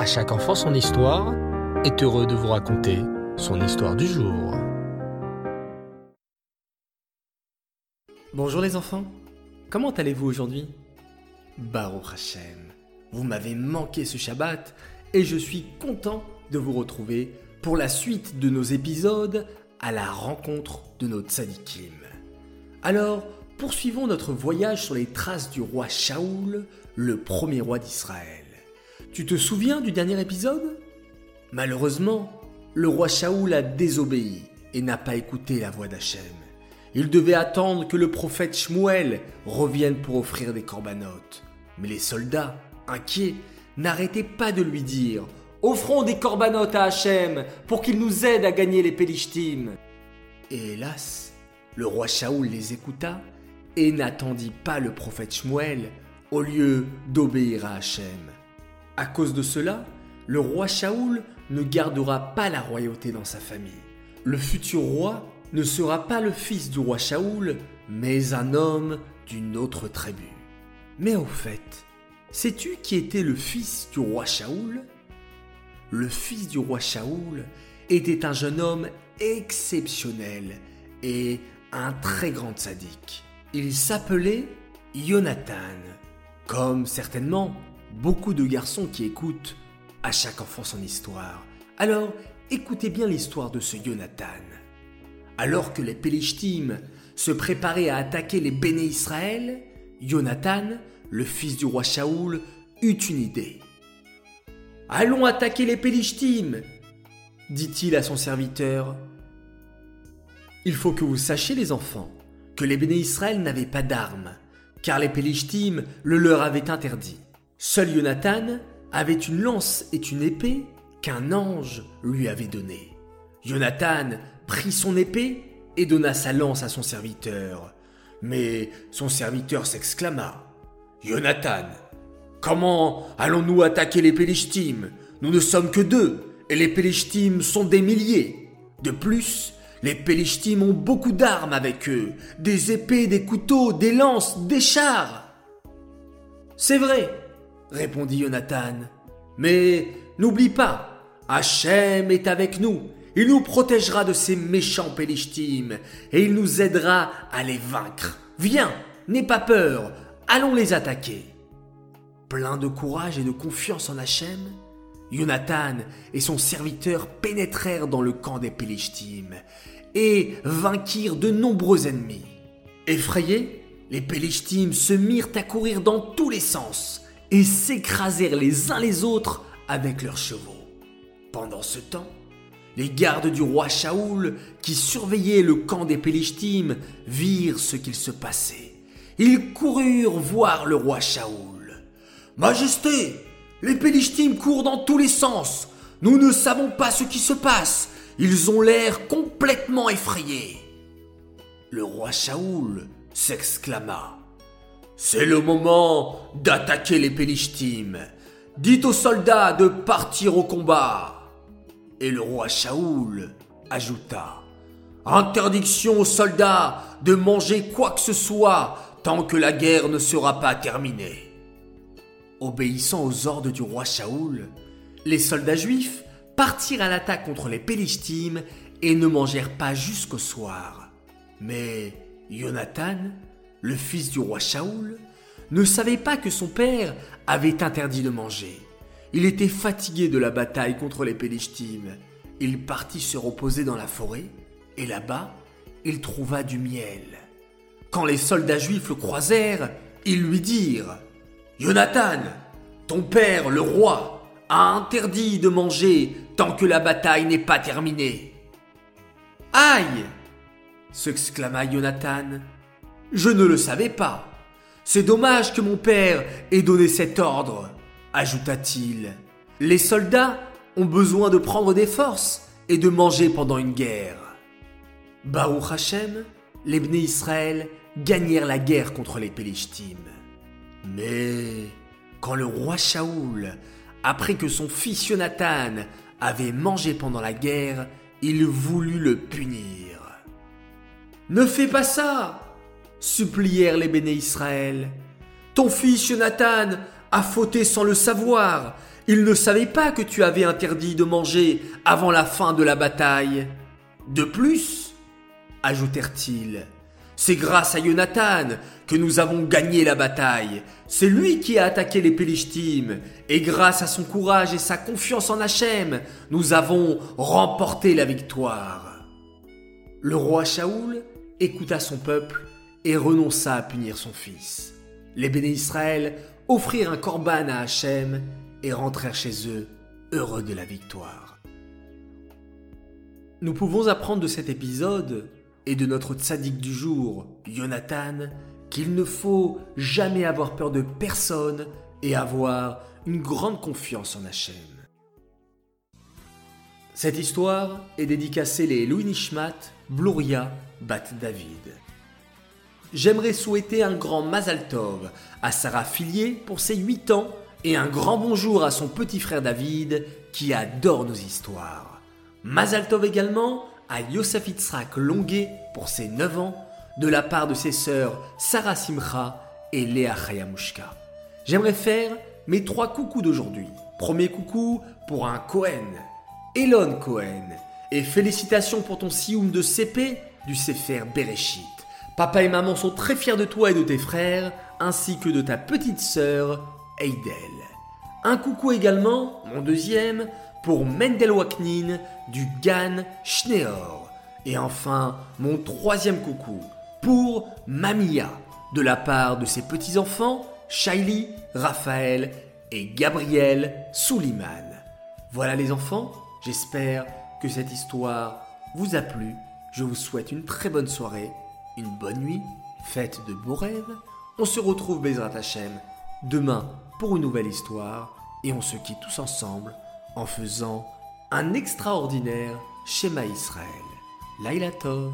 À chaque enfant son histoire est heureux de vous raconter son histoire du jour. Bonjour les enfants, comment allez-vous aujourd'hui? Baruch Hashem, vous m'avez manqué ce Shabbat et je suis content de vous retrouver pour la suite de nos épisodes à la rencontre de nos tzadikim. Alors, poursuivons notre voyage sur les traces du roi Shaoul, le premier roi d'Israël. Tu te souviens du dernier épisode? Malheureusement, le roi Shaoul a désobéi et n'a pas écouté la voix d'Hachem. Il devait attendre que le prophète Shmuel revienne pour offrir des corbanotes. Mais les soldats, inquiets, n'arrêtaient pas de lui dire Offrons des corbanotes à Hachem pour qu'il nous aide à gagner les Pélishtim. Et hélas, le roi Shaoul les écouta et n'attendit pas le prophète Shmuel au lieu d'obéir à Hachem. À cause de cela, le roi Shaoul ne gardera pas la royauté dans sa famille. Le futur roi ne sera pas le fils du roi Shaoul, mais un homme d'une autre tribu. Mais au fait, sais-tu qui était le fils du roi Shaoul? Le fils du roi Shaoul était un jeune homme exceptionnel et un très grand sadique. Il s'appelait Jonathan, comme certainement beaucoup de garçons qui écoutent à chaque enfant son histoire. Alors, écoutez bien l'histoire de ce Jonathan. Alors que les Pélishtim se préparaient à attaquer les Béné Israël, Jonathan, le fils du roi Shaoul, eut une idée. Allons attaquer les Pélishtim dit-il à son serviteur. Il faut que vous sachiez, les enfants, que les Béné Israël n'avaient pas d'armes, car les Pélishtim le leur avaient interdit. Seul Jonathan avait une lance et une épée qu'un ange lui avait donnée. Jonathan prit son épée et donna sa lance à son serviteur. Mais son serviteur s'exclama Jonathan, comment allons-nous attaquer les Pélishtim Nous ne sommes que deux, et les Pélishtim sont des milliers. De plus, les Pélishtim ont beaucoup d'armes avec eux, des épées, des couteaux, des lances, des chars. C'est vrai, répondit Jonathan. Mais n'oublie pas, Hachem est avec nous. Il nous protégera de ces méchants Pélishtim et il nous aidera à les vaincre. Viens, n'aie pas peur, allons les attaquer. Plein de courage et de confiance en Hachem, Jonathan et son serviteur pénétrèrent dans le camp des Pélishtim et vainquirent de nombreux ennemis. Effrayés, les Pélishtim se mirent à courir dans tous les sens et s'écrasèrent les uns les autres avec leurs chevaux. Pendant ce temps, les gardes du roi Shaoul, qui surveillaient le camp des Pélishtim, virent ce qu'il se passait. Ils coururent voir le roi Shaoul. Majesté, les Pélishtim courent dans tous les sens. Nous ne savons pas ce qui se passe. Ils ont l'air complètement effrayés. Le roi Shaoul s'exclama. C'est le moment d'attaquer les Pélishtim. Dites aux soldats de partir au combat. Et le roi Shaoul ajouta Interdiction aux soldats de manger quoi que ce soit tant que la guerre ne sera pas terminée. Obéissant aux ordres du roi Shaoul, les soldats juifs partirent à l'attaque contre les Pélishtim et ne mangèrent pas jusqu'au soir. Mais Jonathan le fils du roi Shaoul, ne savait pas que son père avait interdit de manger. Il était fatigué de la bataille contre les Pélishtim. Il partit se reposer dans la forêt, et là-bas, il trouva du miel. Quand les soldats juifs le croisèrent, ils lui dirent Jonathan, ton père, le roi, a interdit de manger tant que la bataille n'est pas terminée. Aïe s'exclama Jonathan je ne le savais pas. C'est dommage que mon père ait donné cet ordre, ajouta-t-il. Les soldats ont besoin de prendre des forces et de manger pendant une guerre. Baruch Hashem, les Bnei Israël gagnèrent la guerre contre les Pélishtim. Mais quand le roi Shaoul apprit que son fils Jonathan avait mangé pendant la guerre, il voulut le punir. Ne fais pas ça supplièrent les béné Israël. Ton fils Jonathan a fauté sans le savoir. Il ne savait pas que tu avais interdit de manger avant la fin de la bataille. De plus, ajoutèrent-ils, c'est grâce à Jonathan que nous avons gagné la bataille. C'est lui qui a attaqué les Pélishtim. Et grâce à son courage et sa confiance en Hachem, nous avons remporté la victoire. Le roi Shaoul écouta son peuple et renonça à punir son fils. Les béné Israël offrirent un corban à Hachem et rentrèrent chez eux heureux de la victoire. Nous pouvons apprendre de cet épisode et de notre tzaddik du jour, Jonathan, qu'il ne faut jamais avoir peur de personne et avoir une grande confiance en Hachem. Cette histoire est dédicacée les Louis Nishmat, Bluria, Bat David. J'aimerais souhaiter un grand Mazal Tov à Sarah Filier pour ses 8 ans et un grand bonjour à son petit frère David qui adore nos histoires. Mazal Tov également à Yosef Itzrak Longuet pour ses 9 ans de la part de ses sœurs Sarah Simcha et Léa Chayamushka. J'aimerais faire mes trois coucous d'aujourd'hui. Premier coucou pour un Cohen, Elon Cohen. Et félicitations pour ton sioum de CP du Sefer Bereshit. Papa et maman sont très fiers de toi et de tes frères, ainsi que de ta petite sœur, Eidel. Un coucou également, mon deuxième, pour Mendel Waknin du Gan Schneor. Et enfin, mon troisième coucou pour Mamia, de la part de ses petits-enfants, Shaili, Raphaël et Gabriel Souliman. Voilà les enfants, j'espère que cette histoire vous a plu. Je vous souhaite une très bonne soirée, une bonne nuit, faites de beaux rêves. On se retrouve Bezrat Hachem demain pour une nouvelle histoire et on se quitte tous ensemble en faisant un extraordinaire schéma Israël. Laila Tov.